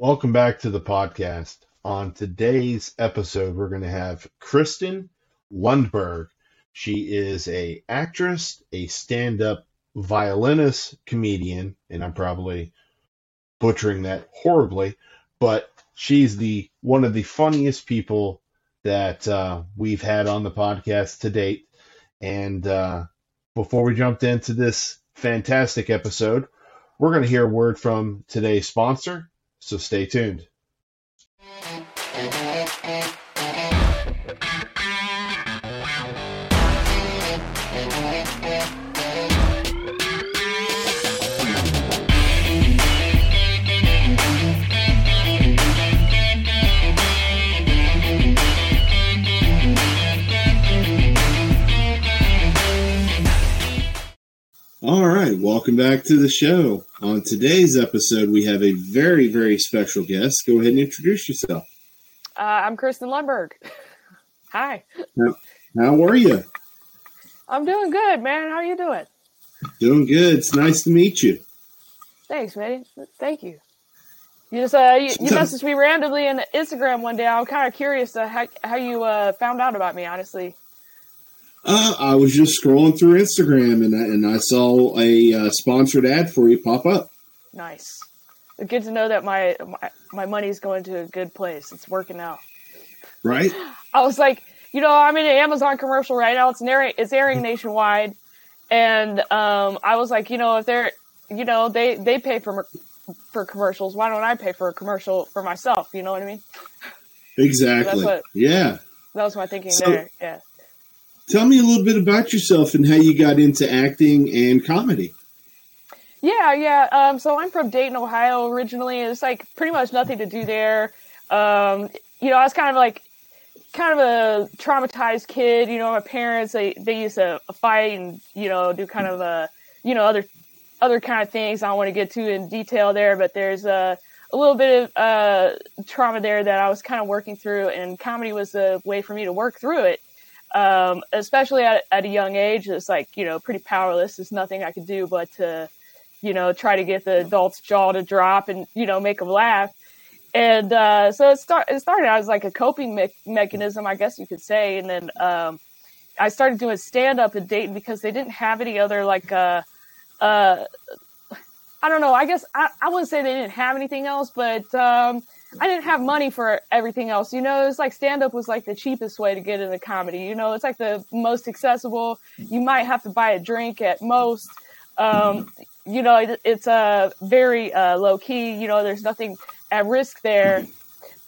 Welcome back to the podcast. On today's episode, we're going to have Kristen Lundberg. She is a actress, a stand-up violinist, comedian, and I'm probably butchering that horribly, but she's the one of the funniest people that uh, we've had on the podcast to date. And uh, before we jumped into this fantastic episode, we're going to hear a word from today's sponsor, so stay tuned. Welcome back to the show. On today's episode, we have a very, very special guest. Go ahead and introduce yourself. Uh, I'm Kristen Lundberg. Hi. How, how are you? I'm doing good, man. How are you doing? Doing good. It's nice to meet you. Thanks, man. Thank you. You just uh, you, you messaged me randomly on Instagram one day. I'm kind of curious uh, how how you uh, found out about me, honestly. Uh, I was just scrolling through Instagram and I, and I saw a uh, sponsored ad for you pop up. Nice. Good to know that my, my my money's going to a good place. It's working out. Right. I was like, you know, I'm in an Amazon commercial right now. It's airing, it's airing nationwide, and um, I was like, you know, if they're, you know, they they pay for for commercials, why don't I pay for a commercial for myself? You know what I mean? Exactly. What, yeah. That was my thinking so, there. Yeah. Tell me a little bit about yourself and how you got into acting and comedy. Yeah, yeah. Um, so I'm from Dayton, Ohio originally. It's like pretty much nothing to do there. Um, you know, I was kind of like kind of a traumatized kid. You know, my parents they they used to fight and you know do kind of a you know other other kind of things. I don't want to get too in detail there, but there's a a little bit of uh, trauma there that I was kind of working through, and comedy was a way for me to work through it um, especially at, at a young age. It's like, you know, pretty powerless. There's nothing I could do but to, you know, try to get the adult's jaw to drop and, you know, make them laugh. And uh, so it, start, it started out as like a coping me- mechanism, I guess you could say. And then um, I started doing stand up in Dayton because they didn't have any other like, uh, uh, I don't know. I guess I, I wouldn't say they didn't have anything else, but um, I didn't have money for everything else. You know, it's like stand up was like the cheapest way to get into comedy. You know, it's like the most accessible. You might have to buy a drink at most. Um, you know, it, it's a uh, very uh, low key. You know, there's nothing at risk there.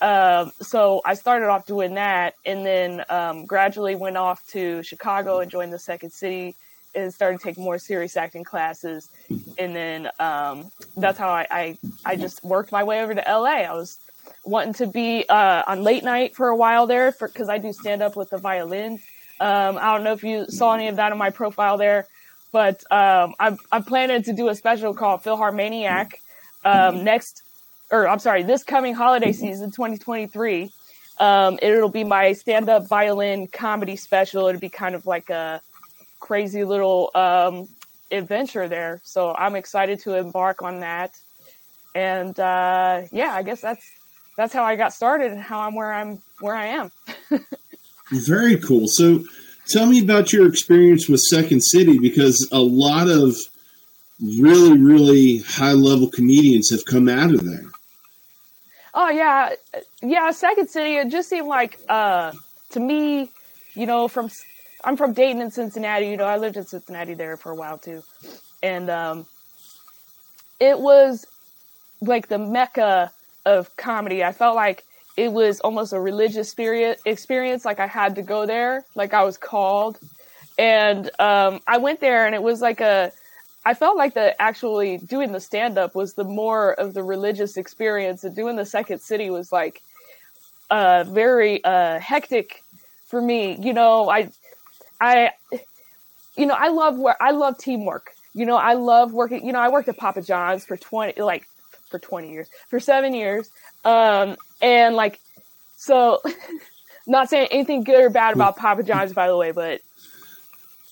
Um, so I started off doing that, and then um, gradually went off to Chicago and joined the Second City and started taking more serious acting classes. And then um, that's how I, I, I just worked my way over to LA. I was wanting to be uh, on late night for a while there because I do stand up with the violin. Um, I don't know if you saw any of that on my profile there, but um, I'm, I'm planning to do a special called PhilharManiac um, next, or I'm sorry, this coming holiday season, 2023. Um, it'll be my stand up violin comedy special. It'll be kind of like a crazy little um, adventure there. So I'm excited to embark on that. And uh, yeah, I guess that's that's how I got started and how I'm where I'm where I am. Very cool. So tell me about your experience with Second City because a lot of really really high level comedians have come out of there. Oh yeah, yeah. Second City. It just seemed like uh, to me, you know, from I'm from Dayton and Cincinnati. You know, I lived in Cincinnati there for a while too, and um, it was like the mecca of comedy. I felt like it was almost a religious experience. Like I had to go there, like I was called, and um, I went there, and it was like a. I felt like the actually doing the stand up was the more of the religious experience, and doing the second city was like uh, very uh, hectic for me. You know, I I, you know, I love where I love teamwork. You know, I love working. You know, I worked at Papa John's for twenty, like for twenty years, for seven years, um, and like, so, not saying anything good or bad about Papa John's, by the way, but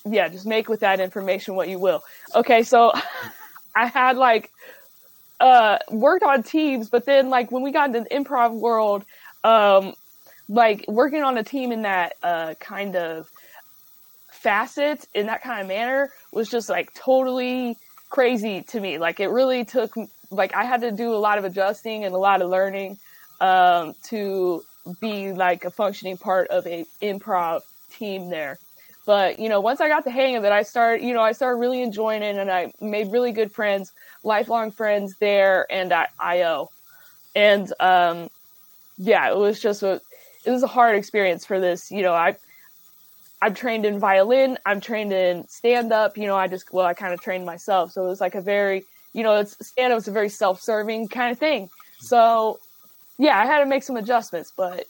yeah, just make with that information what you will. Okay, so I had like uh worked on teams, but then like when we got into the improv world, um like working on a team in that uh kind of facet in that kind of manner was just like totally crazy to me. Like it really took like I had to do a lot of adjusting and a lot of learning um to be like a functioning part of a improv team there. But you know, once I got the hang of it, I started, you know, I started really enjoying it, and I made really good friends, lifelong friends there and at IO. And um, yeah, it was just a, it was a hard experience for this. You know, I, I'm trained in violin, I'm trained in stand up. You know, I just well, I kind of trained myself, so it was like a very, you know, it's stand up is a very self serving kind of thing. So yeah, I had to make some adjustments, but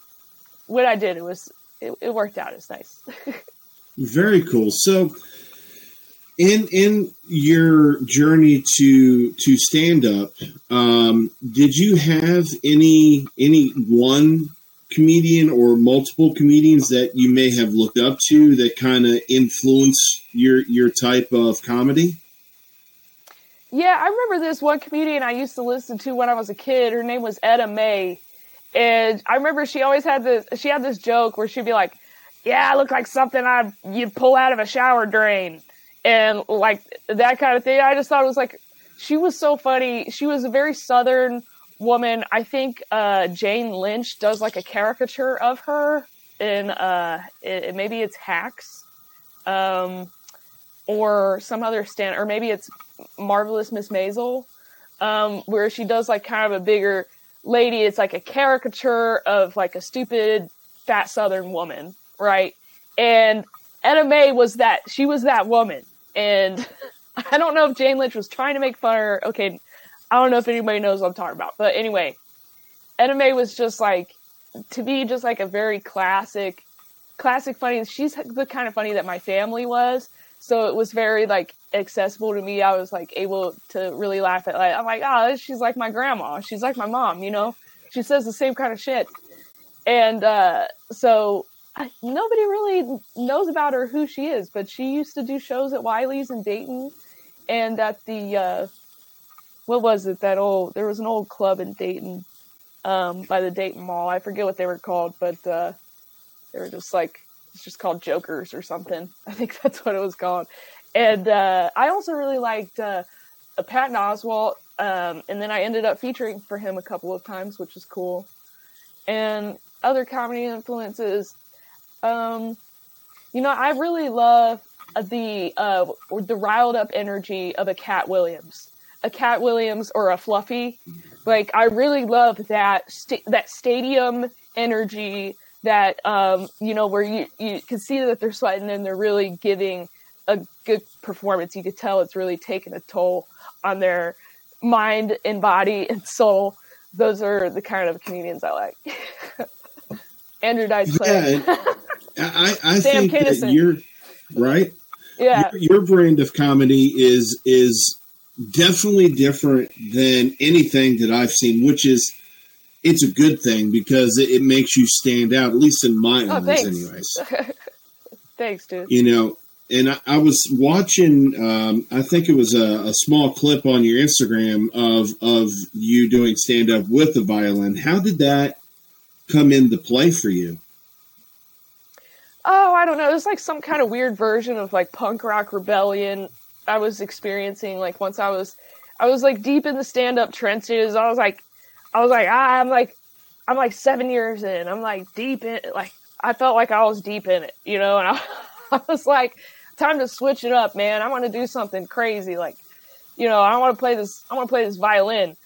what I did, it was it, it worked out. It's nice. Very cool. So, in in your journey to to stand up, um, did you have any any one comedian or multiple comedians that you may have looked up to that kind of influence your your type of comedy? Yeah, I remember this one comedian I used to listen to when I was a kid. Her name was Etta May, and I remember she always had this. She had this joke where she'd be like, yeah, I look like something I you'd pull out of a shower drain, and like that kind of thing. I just thought it was like she was so funny. She was a very southern woman. I think uh, Jane Lynch does like a caricature of her in uh, it, maybe it's Hacks, um, or some other stand, or maybe it's Marvelous Miss Maisel, um, where she does like kind of a bigger lady. It's like a caricature of like a stupid fat southern woman right? And Etta May was that she was that woman, and I don't know if Jane Lynch was trying to make fun of her. Okay, I don't know if anybody knows what I'm talking about, but anyway, May was just like to be just like a very classic, classic funny. She's the kind of funny that my family was, so it was very like accessible to me. I was like able to really laugh at like I'm like oh she's like my grandma, she's like my mom, you know. She says the same kind of shit, and uh, so I, nobody really knows about her who she is, but she used to do shows at Wiley's in Dayton and at the uh, what was it that old there was an old club in Dayton um, by the Dayton Mall. I forget what they were called, but uh, they were just like it's just called Jokers or something. I think that's what it was called. And uh, I also really liked uh, Patton Oswalt, um, and then I ended up featuring for him a couple of times, which is cool. And other comedy influences, um, you know, I really love the uh, the riled up energy of a Katt Williams, a Katt Williams or a Fluffy. Like I really love that sta- that stadium energy. That um, you know, where you you can see that they're sweating and they're really giving a good performance. You could tell it's really taken a toll on their mind and body and soul. Those are the kind of comedians I like. Andrew Dice Clay. Yeah, I, I think Kinison. that you're right. Yeah, your, your, brand of comedy is is definitely different than anything that I've seen, which is it's a good thing because it, it makes you stand out. At least in my oh, eyes, thanks. anyways. thanks, dude. You know, and I, I was watching. Um, I think it was a, a, small clip on your Instagram of of you doing stand up with a violin. How did that come into play for you? oh, I don't know. It was like some kind of weird version of like punk rock rebellion I was experiencing. Like once I was, I was like deep in the stand up trenches. I was like, I was like, ah, I'm like, I'm like seven years in. I'm like deep in, like I felt like I was deep in it, you know. And I, I was like, time to switch it up, man. I want to do something crazy, like, you know, I want to play this. I want to play this violin.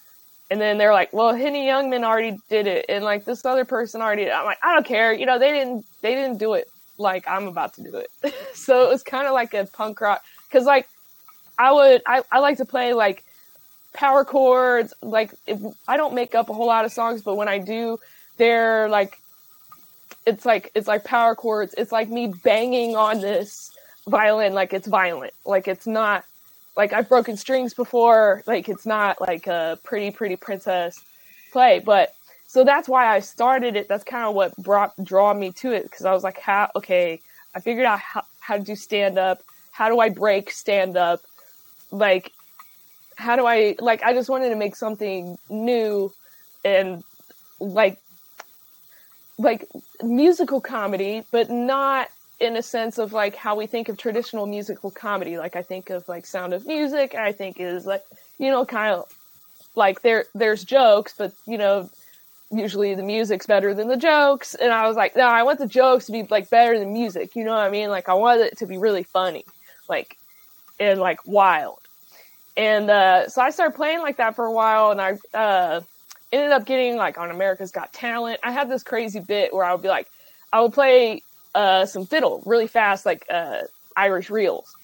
And then they're like, well, Henny Youngman already did it, and like this other person already. I'm like, I don't care. You know, they didn't. They didn't do it like I'm about to do it. so it was kind of like a punk rock because like I would I, I like to play like power chords. Like if I don't make up a whole lot of songs, but when I do, they're like it's like it's like power chords. It's like me banging on this violin like it's violent. Like it's not like I've broken strings before. Like it's not like a pretty pretty princess play, but so that's why I started it. That's kind of what brought draw me to it because I was like, how okay, I figured out how, how to do stand up. How do I break stand up? Like, how do I like I just wanted to make something new and like like musical comedy, but not in a sense of like how we think of traditional musical comedy. Like I think of like Sound of Music, I think is like you know kind of like there there's jokes, but you know usually the music's better than the jokes. And I was like, no, I want the jokes to be like better than music. You know what I mean? Like I want it to be really funny, like and like wild. And uh, so I started playing like that for a while, and I uh, ended up getting like on America's Got Talent. I had this crazy bit where I would be like, I would play uh, some fiddle really fast, like uh, Irish reels,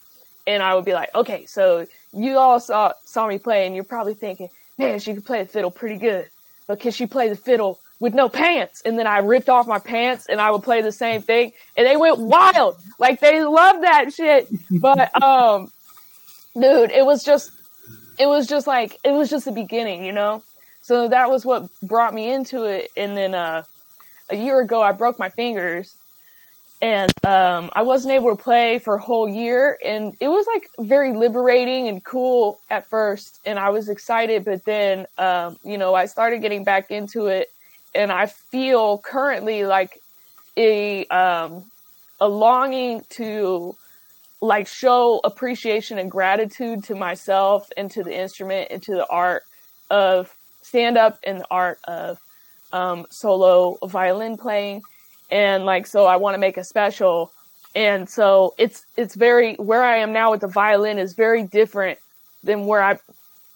and I would be like, okay, so you all saw saw me play, and you're probably thinking, man, she can play the fiddle pretty good, but can she play the fiddle with no pants? And then I ripped off my pants, and I would play the same thing, and they went wild, like they loved that shit. But um, dude, it was just, it was just like it was just the beginning, you know. So that was what brought me into it, and then uh, a year ago I broke my fingers and um, I wasn't able to play for a whole year, and it was like very liberating and cool at first, and I was excited. But then, um, you know, I started getting back into it, and I feel currently like a um, a longing to like show appreciation and gratitude to myself and to the instrument and to the art of stand up and the art of um, solo violin playing and like so I want to make a special and so it's it's very where I am now with the violin is very different than where I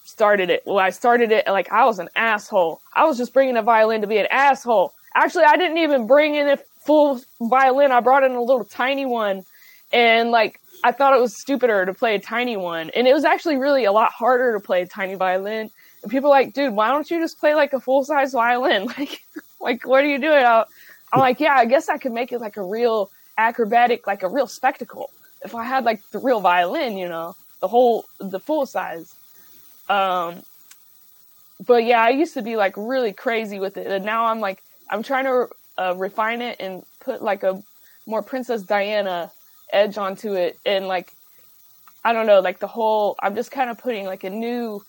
started it. Well, I started it like I was an asshole. I was just bringing a violin to be an asshole. Actually, I didn't even bring in a full violin. I brought in a little tiny one and like I thought it was stupider to play a tiny one. And it was actually really a lot harder to play a tiny violin. And people like, dude, why don't you just play like a full size violin? Like, like what are you doing? I'll, I'm like, yeah, I guess I could make it like a real acrobatic, like a real spectacle if I had like the real violin, you know, the whole, the full size. Um, but yeah, I used to be like really crazy with it, and now I'm like, I'm trying to uh, refine it and put like a more Princess Diana edge onto it, and like, I don't know, like the whole, I'm just kind of putting like a new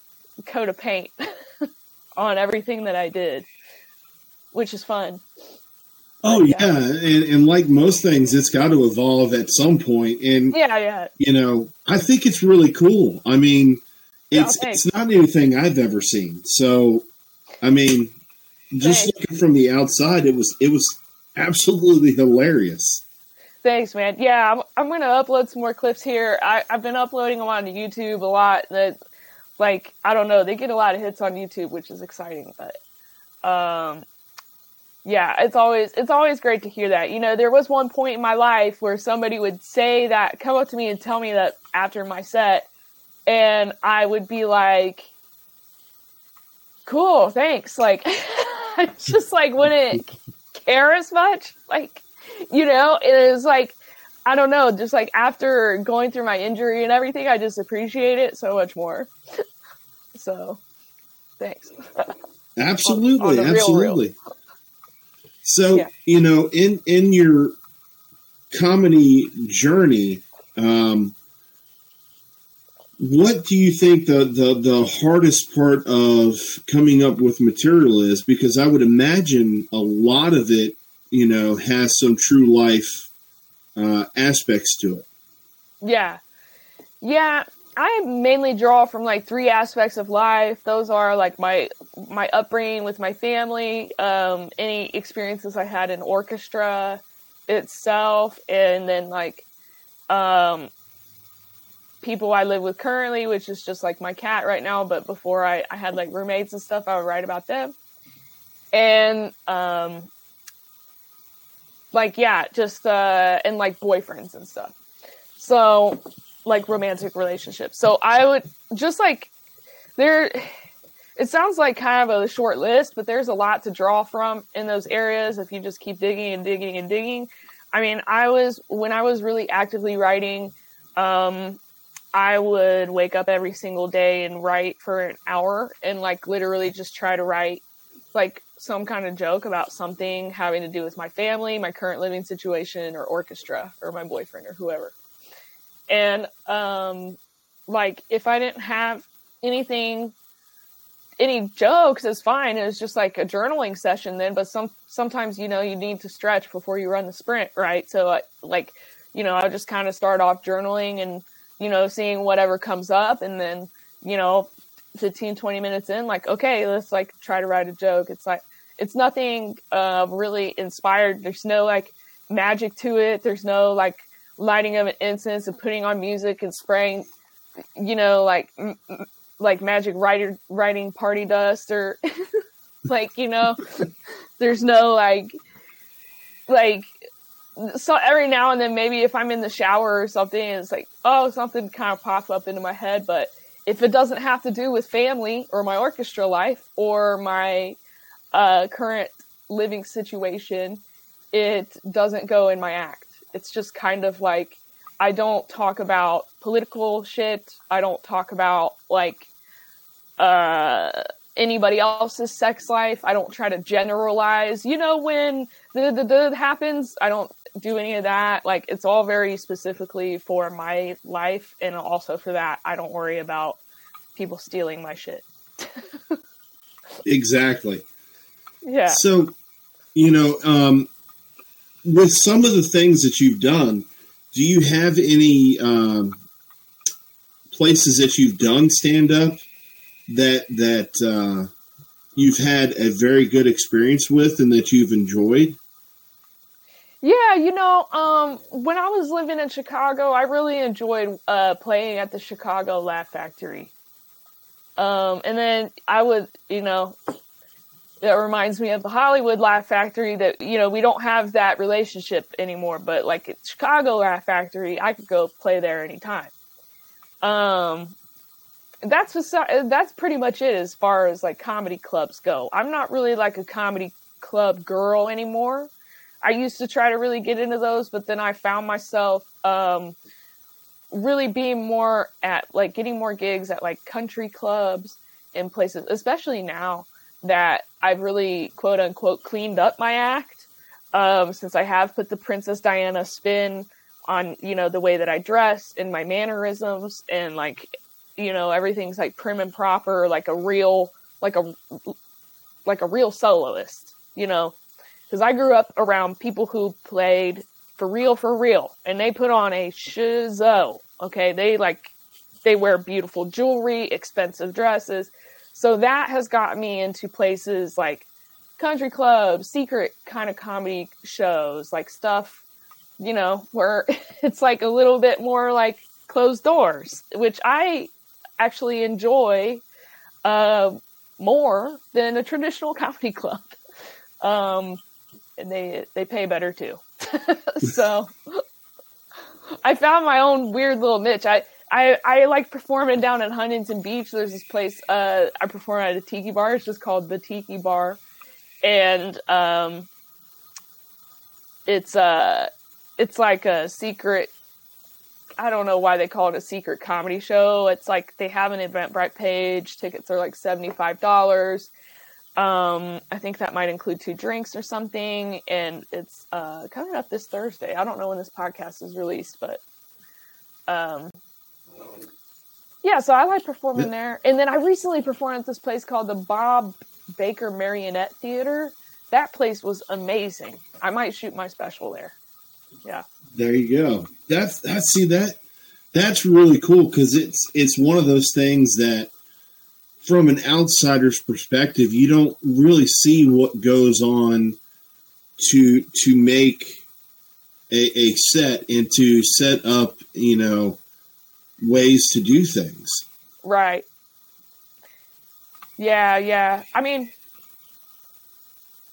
coat of paint on everything that I did, which is fun. Oh yeah, and, and like most things, it's got to evolve at some point. And yeah, yeah, you know, I think it's really cool. I mean, it's yeah, it's not anything I've ever seen. So, I mean, just thanks. looking from the outside, it was it was absolutely hilarious. Thanks, man. Yeah, I'm I'm gonna upload some more clips here. I, I've been uploading them on YouTube a lot. That like I don't know, they get a lot of hits on YouTube, which is exciting. But um, yeah, it's always it's always great to hear that. You know, there was one point in my life where somebody would say that, come up to me and tell me that after my set, and I would be like, "Cool, thanks." Like, I just like wouldn't care as much. Like, you know, it was like I don't know, just like after going through my injury and everything, I just appreciate it so much more. so, thanks. Absolutely, on, on absolutely. Real, real. So yeah. you know, in in your comedy journey, um, what do you think the, the the hardest part of coming up with material is? Because I would imagine a lot of it, you know, has some true life uh, aspects to it. Yeah, yeah. I mainly draw from like three aspects of life. Those are like my my upbringing with my family, um, any experiences I had in orchestra itself, and then like um, people I live with currently, which is just like my cat right now. But before I, I had like roommates and stuff, I would write about them, and um, like yeah, just uh, and like boyfriends and stuff. So like romantic relationships. So I would just like there it sounds like kind of a short list, but there's a lot to draw from in those areas if you just keep digging and digging and digging. I mean, I was when I was really actively writing, um, I would wake up every single day and write for an hour and like literally just try to write like some kind of joke about something having to do with my family, my current living situation, or orchestra, or my boyfriend, or whoever. And um, like if I didn't have anything any jokes is fine. It was just like a journaling session then, but some sometimes you know you need to stretch before you run the sprint, right? So I, like you know I just kind of start off journaling and you know seeing whatever comes up, and then you know 15 20 minutes in like okay let's like try to write a joke it's like it's nothing uh, really inspired. There's no like magic to it. There's no like lighting of an incense and putting on music and spraying you know like m- like magic writer writing party dust or like you know there's no like like so every now and then maybe if i'm in the shower or something it's like oh something kind of pops up into my head. But if it doesn't have to do with family or my orchestra life or my uh, current living situation it doesn't go in my act it's just kind of like i don't talk about political shit i don't talk about like uh anybody else's sex life. I don't try to generalize. You know, when the the, the happens, I don't do any of that. Like it's all very specifically for my life, and also for that, I don't worry about people stealing my shit. exactly. Yeah. So, you know, um, with some of the things that you've done, do you have any um, places that you've done stand up that that uh, you've had a very good experience with and that you've enjoyed? Yeah, you know, um, when I was living in Chicago, I really enjoyed uh, playing at the Chicago Laugh Factory. Um, and then I would, you know, that reminds me of the Hollywood Laugh Factory that, you know, we don't have that relationship anymore, but like Chicago Laugh Factory, I could go play there anytime. Um, that's that's pretty much it as far as like comedy clubs go. I'm not really like a comedy club girl anymore. I used to try to really get into those, but then I found myself um, really being more at like getting more gigs at like country clubs and places, especially now that I've really quote unquote cleaned up my act. Um, since I have put the Princess Diana spin on, you know, the way that I dress and my mannerisms and like you know everything's like prim and proper like a real like a like a real soloist you know because i grew up around people who played for real for real and they put on a shizo okay they like they wear beautiful jewelry expensive dresses so that has got me into places like country clubs secret kind of comedy shows like stuff you know where it's like a little bit more like closed doors which i actually enjoy uh, more than a traditional comedy club. Um, and they they pay better too. so I found my own weird little niche. I, I I like performing down at Huntington Beach. There's this place uh, I perform at a tiki bar. It's just called the Tiki Bar, and um, it's uh it's like a secret I don't know why they call it a secret comedy show. It's like they have an Eventbrite page. Tickets are like seventy five dollars. Um, I think that might include two drinks or something, and it's uh, coming up this Thursday. I don't know when this podcast is released, but um, yeah. So I like performing there, and then I recently performed at this place called the Bob Baker Marionette Theater. That place was amazing. I might shoot my special there. Yeah. There you go. That's that's see that that's really cool because it's it's one of those things that from an outsider's perspective you don't really see what goes on to to make a, a set and to set up you know ways to do things right yeah yeah i mean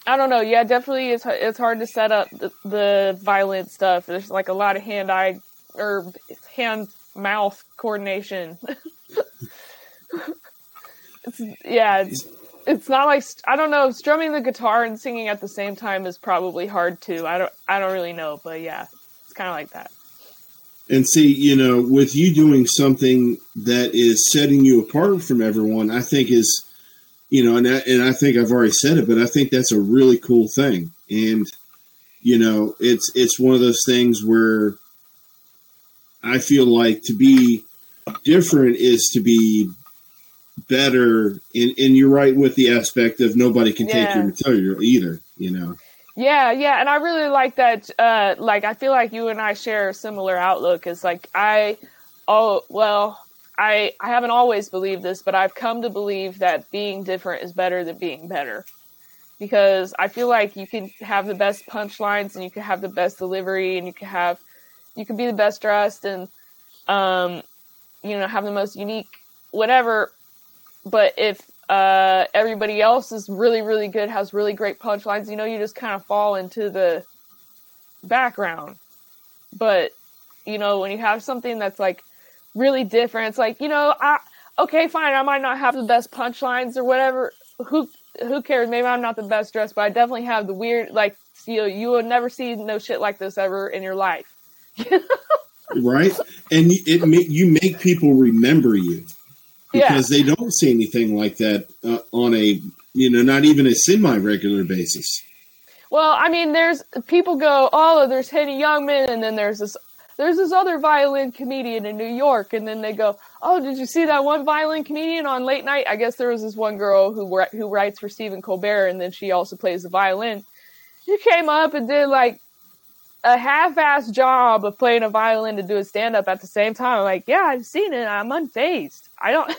I don't know. Yeah, definitely, it's it's hard to set up the, the violent stuff. There's like a lot of hand eye or hand mouth coordination. it's, yeah, it's it's not like I don't know. Strumming the guitar and singing at the same time is probably hard too. I don't I don't really know, but yeah, it's kind of like that. And see, you know, with you doing something that is setting you apart from everyone, I think is you know, and I, and I think I've already said it, but I think that's a really cool thing. And you know, it's it's one of those things where I feel like to be different is to be better. And, and you're right with the aspect of nobody can take your material either. You know. Yeah, yeah, and I really like that. Uh, like, I feel like you and I share a similar outlook. Is like I, oh well, I I haven't always believed this, but I've come to believe that being different is better than being better, because I feel like you can have the best punchlines and you can have the best delivery and you can have, you can be the best dressed and, um, you know, have the most unique whatever, but if uh, everybody else is really, really good, has really great punchlines. You know, you just kind of fall into the background. But, you know, when you have something that's like really different, it's like, you know, I, okay, fine, I might not have the best punchlines or whatever. Who, who cares? Maybe I'm not the best dressed, but I definitely have the weird, like, you know, you will never see no shit like this ever in your life. right? And it you make people remember you because they don't see anything like that uh, on a you know not even a semi regular basis. Well, I mean, there's people go, oh, there's Henny Youngman, and then there's this there's this other violin comedian in New York, and then they go, oh, did you see that one violin comedian on late night? I guess there was this one girl who who writes for Stephen Colbert, and then she also plays the violin. She came up and did like a half-assed job of playing a violin to do a stand-up at the same time. I'm like, yeah, I've seen it. I'm unfazed. I don't.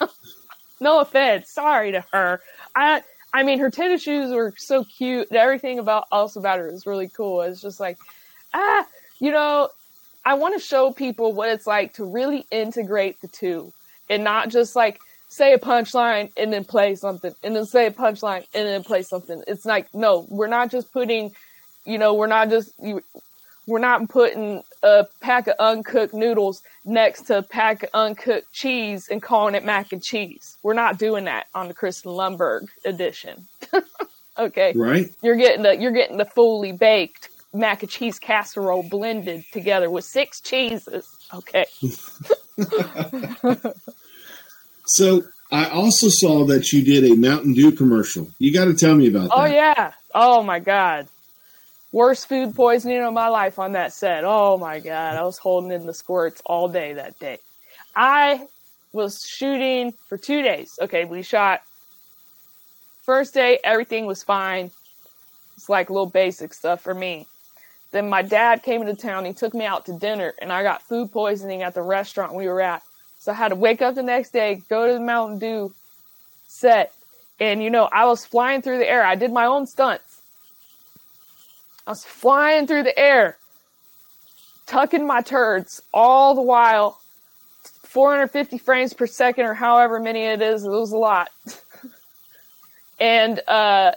no offense. Sorry to her. I I mean, her tennis shoes were so cute. and Everything about else about her is really cool. It's just like, ah, you know, I want to show people what it's like to really integrate the two, and not just like say a punchline and then play something, and then say a punchline and then play something. It's like, no, we're not just putting, you know, we're not just you. We're not putting a pack of uncooked noodles next to a pack of uncooked cheese and calling it mac and cheese. We're not doing that on the Kristen Lundberg edition. okay, Right? you're getting the you're getting the fully baked mac and cheese casserole blended together with six cheeses. Okay, So I also saw that you did a Mountain Dew commercial. You got to tell me about oh, that. Oh yeah. Oh my god. Worst food poisoning of my life on that set. Oh my god. I was holding in the squirts all day that day. I was shooting for two days. Okay, we shot first day, everything was fine. It's like little basic stuff for me. Then my dad came into town, he took me out to dinner, and I got food poisoning at the restaurant we were at. So I had to wake up the next day, go to the Mountain Dew set, and you know, I was flying through the air. I did my own stunts. I was flying through the air, tucking my turds all the while, 450 frames per second or however many it is. It was a lot. and uh,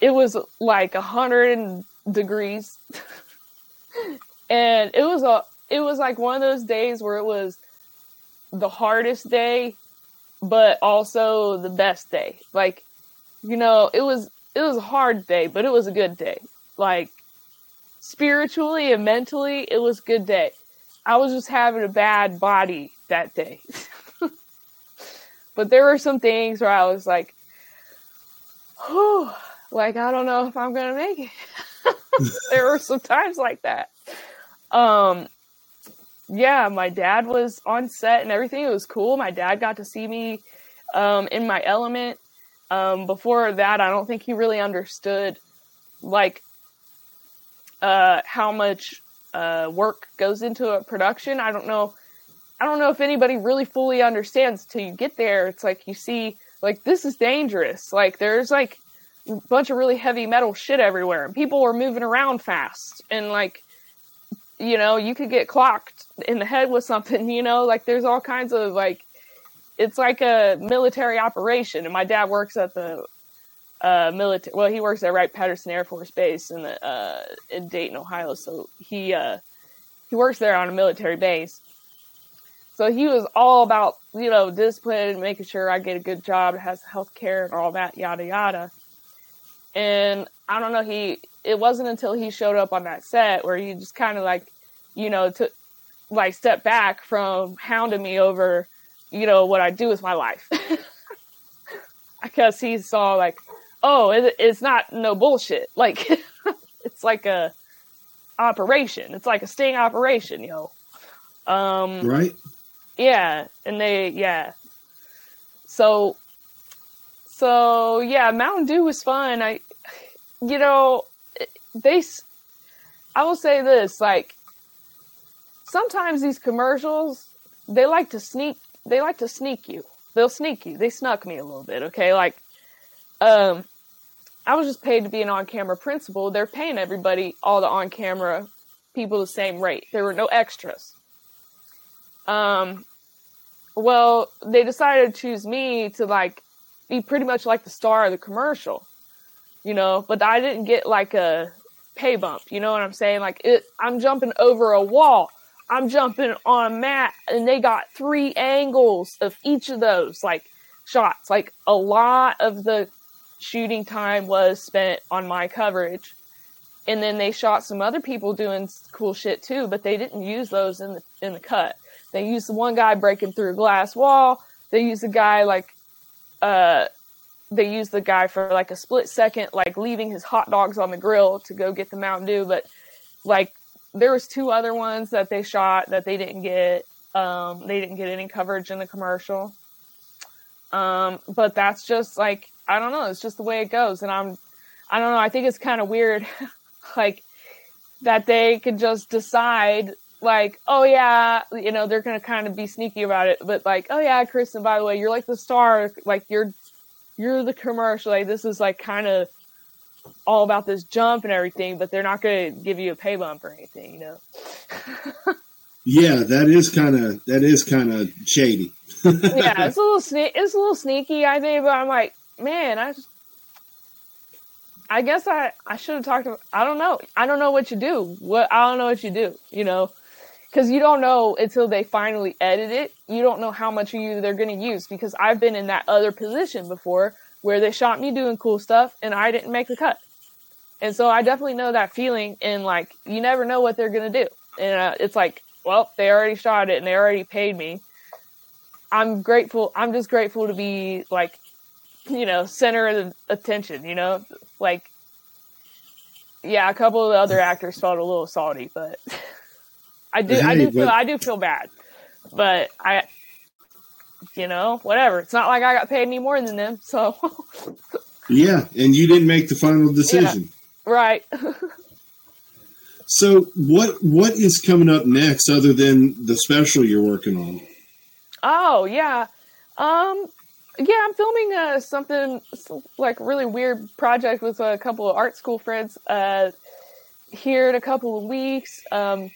it was like 100 degrees. and it was a it was like one of those days where it was the hardest day but also the best day. Like, you know, it was it was a hard day, but it was a good day. Like spiritually and mentally, it was good day. I was just having a bad body that day. but there were some things where I was like, whew, like I don't know if I'm gonna make it. there were some times like that. Um yeah, my dad was on set and everything. It was cool. My dad got to see me um, in my element. Um, before that, I don't think he really understood like uh, how much uh, work goes into a production. I don't know. I don't know if anybody really fully understands till you get there. It's like you see, like this is dangerous. Like there's like a bunch of really heavy metal shit everywhere, and people are moving around fast, and like you know, you could get clocked in the head with something, you know, like there's all kinds of like, it's like a military operation. And my dad works at the uh, military, well, he works at Wright Patterson Air Force Base in the, uh, in Dayton, Ohio. So he, uh, he works there on a military base. So he was all about, you know, discipline, making sure I get a good job, has health care and all that, yada, yada. And I don't know, he, it wasn't until he showed up on that set where he just kind of like, you know, took like step back from hounding me over, you know, what I do with my life. because he saw like, oh, it, it's not no bullshit. Like, it's like a operation. It's like a sting operation, yo. Um, Right? yeah, and they yeah. so so yeah, Mountain Dew was fun. I, you know, they. I will say this: like sometimes these commercials, they like to sneak. They like to sneak you. They'll sneak you. They snuck me a little bit. Okay, like, um, I was just paid to be an on-camera principal. They're paying everybody, all the on-camera people, the same rate. There were no extras. Um, well, they decided to choose me to like be pretty much like the star of the commercial, you know. But I didn't get like a pay bump. You know what I'm saying? Like it, I'm jumping over a wall. I'm jumping on a mat, and they got three angles of each of those like shots. Like a lot of the shooting time was spent on my coverage. And then they shot some other people doing cool shit too, but they didn't use those in the in the cut. They used the one guy breaking through a glass wall. They used the guy like uh, they used the guy for like a split second, like leaving his hot dogs on the grill to go get the Mountain Dew. But like there was two other ones that they shot that they didn't get. Um, they didn't get any coverage in the commercial. Um, but that's just like I don't know. It's just the way it goes, and I'm I don't know. I think it's kind of weird, like that they could just decide like, oh yeah, you know, they're gonna kind of be sneaky about it, but like, oh yeah, Kristen, by the way, you're like the star, like you're you're the commercial, like this is like kind of all about this jump and everything, but they're not gonna give you a pay bump or anything, you know. yeah, that is kind of that is kind of shady. yeah, it's a little sne- it's a little sneaky, I think, but I'm like, man, I just I guess I, I should have talked to, I don't know. I don't know what you do. What, I don't know what you do, you know? because you don't know until they finally edit it. You don't know how much of you they're going to use because I've been in that other position before where they shot me doing cool stuff and I didn't make the cut. And so I definitely know that feeling and like you never know what they're going to do. And uh, it's like, well, they already shot it and they already paid me. I'm grateful. I'm just grateful to be like, you know, center of attention, you know, like, yeah, a couple of the other actors felt a little salty, but I do. I do feel. I do feel bad, but I, you know, whatever. It's not like I got paid any more than them. So. yeah, and you didn't make the final decision. Yeah, right. so what what is coming up next other than the special you're working on? Oh yeah, um, yeah, I'm filming uh, something like really weird project with a couple of art school friends uh, here in a couple of weeks. Um,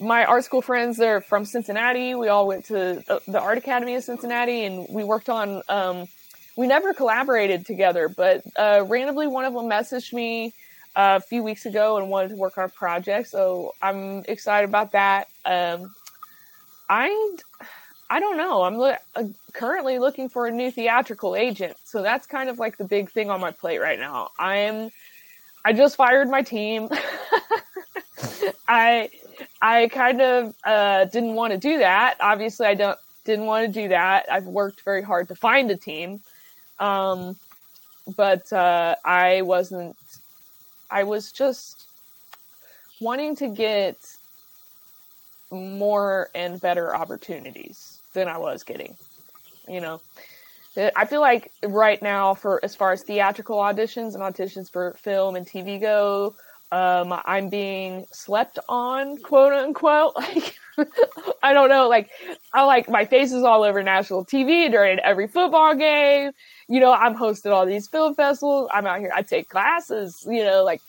my art school friends they're from cincinnati we all went to the art academy of cincinnati and we worked on um, we never collaborated together but uh, randomly one of them messaged me uh, a few weeks ago and wanted to work on a project so i'm excited about that um, i i don't know i'm lo- uh, currently looking for a new theatrical agent so that's kind of like the big thing on my plate right now i'm i just fired my team i I kind of uh, didn't want to do that. Obviously, I don't didn't want to do that. I've worked very hard to find a team, um, but uh, I wasn't. I was just wanting to get more and better opportunities than I was getting. You know, I feel like right now, for as far as theatrical auditions and auditions for film and TV go, um, I'm being slept on, quote unquote. Like, I don't know, like, I like my face is all over national TV during every football game. You know, I'm hosting all these film festivals. I'm out here. I take classes. You know, like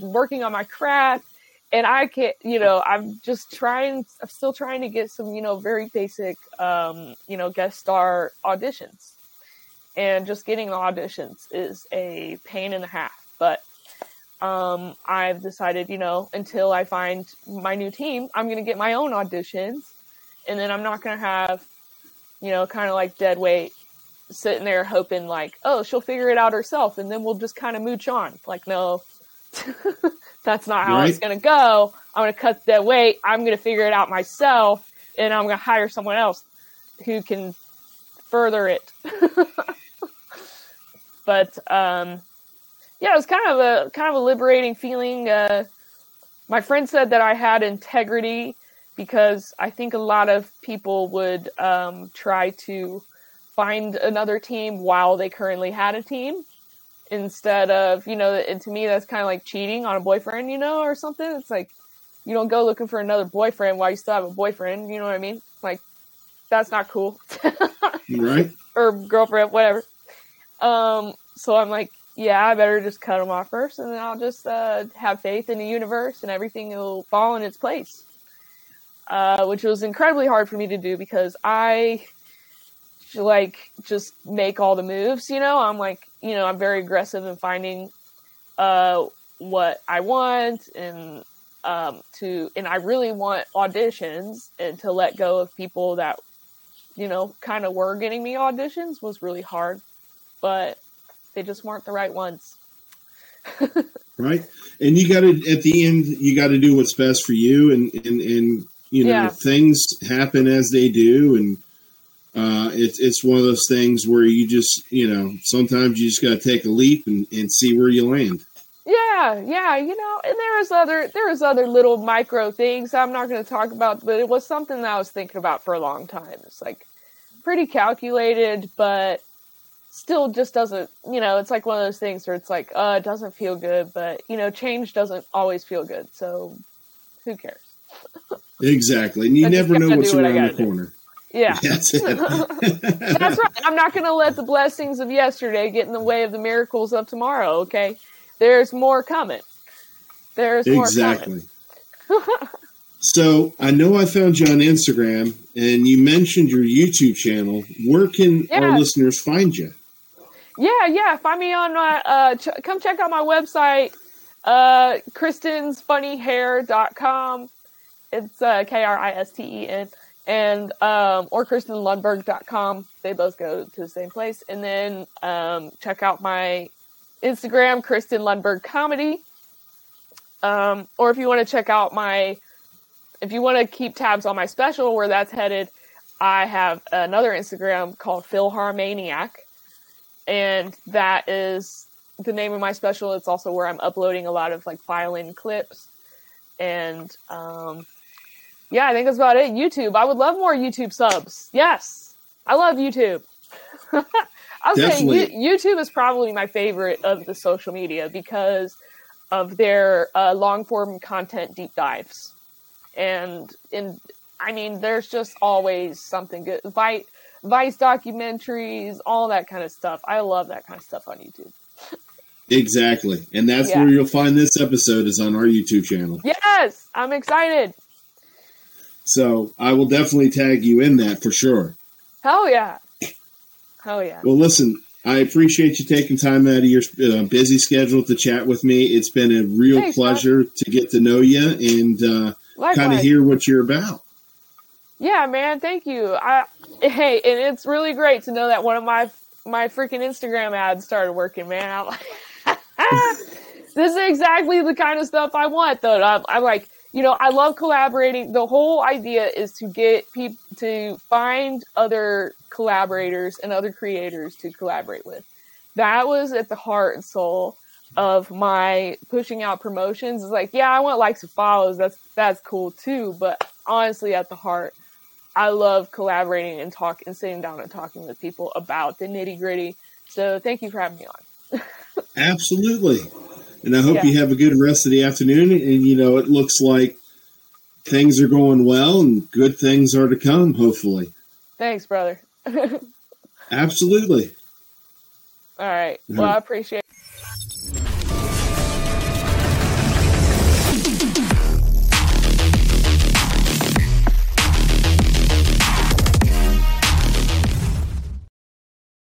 working on my craft, and I can't. You know, I'm just trying. I'm still trying to get some. You know, very basic. Um, you know, guest star auditions, and just getting the auditions is a pain in the half. But um, I've decided, you know, until I find my new team, I'm going to get my own auditions. And then I'm not going to have, you know, kind of like dead weight sitting there hoping, like, oh, she'll figure it out herself. And then we'll just kind of mooch on. Like, no, that's not how right. it's going to go. I'm going to cut dead weight. I'm going to figure it out myself. And I'm going to hire someone else who can further it. but, um, yeah, it was kind of a kind of a liberating feeling. Uh, my friend said that I had integrity because I think a lot of people would um, try to find another team while they currently had a team instead of you know and to me that's kind of like cheating on a boyfriend you know or something. It's like you don't go looking for another boyfriend while you still have a boyfriend you know what i mean? Like that's not cool. Right. Or girlfriend whatever. Um so i'm like yeah i better just cut them off first and then i'll just uh, have faith in the universe and everything will fall in its place. Uh, which was incredibly hard for me to do because i like just make all the moves you know? I'm like you know i'm very aggressive in finding uh what i want and um to and i really want auditions and to let go of people that you know kind of were getting me auditions was really hard but they just weren't the right ones. Right? And you got to at the end you got to do what's best for you and and and you know Yeah. things happen as they do and uh, it's it's one of those things where you just you know sometimes you just got to take a leap and, and see where you land. Yeah, yeah, you know, and there is other there is other little micro things I'm not going to talk about, but it was something that I was thinking about for a long time. It's like pretty calculated, but still just doesn't, you know, it's like one of those things where it's like, uh, it doesn't feel good, but you know, change doesn't always feel good, so who cares? Exactly, and you never know what's what around the corner. Yeah. That's it. That's right. I'm not going to let the blessings of yesterday get in the way of the miracles of tomorrow, okay? There's more coming. There's more exactly. So I know I found you on Instagram, and you mentioned your YouTube channel. Where can our listeners find you? Yeah, yeah. Find me on my, uh, ch- come check out my website, uh, kristensfunnyhair.com. It's, uh, K-R-I-S-T-E-N. And, um, or kristenlundberg.com. They both go to the same place. And then, um, check out my Instagram, Kristen Lundberg Comedy. Um, or if you want to check out my, if you want to keep tabs on my special, where that's headed, I have another Instagram called Philharmaniac and that is the name of my special. It's also where I'm uploading a lot of like violin clips, and um, yeah, I think that's about it. YouTube. I would love more YouTube subs. Yes, I love YouTube. I was saying Definitely. you, YouTube is probably my favorite of the social media because of their uh, long-form content deep dives, and in I mean, there's just always something good. Vice, Vice documentaries, all that kind of stuff. I love that kind of stuff on YouTube. Exactly, and that's Yeah. where you'll find this episode is on our YouTube channel. Yes, I'm excited. So I will definitely tag you in that for sure. Hell yeah. Hell yeah. Well, listen, I appreciate you taking time out of your uh, busy schedule to chat with me. It's been a real Thanks, pleasure to get to know you and uh, kind of hear what you're about. Yeah, man. Thank you. I hey, and it's really great to know that one of my my freaking Instagram ads started working, man. I'm like, this is exactly the kind of stuff I want, though. I'm, I'm like, you know, I love collaborating. The whole idea is to get people to find other collaborators and other creators to collaborate with. That was at the heart and soul of my pushing out promotions. It's like, yeah, I want likes and follows. That's that's cool too. But honestly, at the heart, I love collaborating and talk and sitting down and talking with people about the nitty gritty. So thank you for having me on. Absolutely. And I hope Yeah. you have a good rest of the afternoon. And, you know, it looks like things are going well and good things are to come, hopefully. Thanks, brother. Absolutely. All right. Well, I appreciate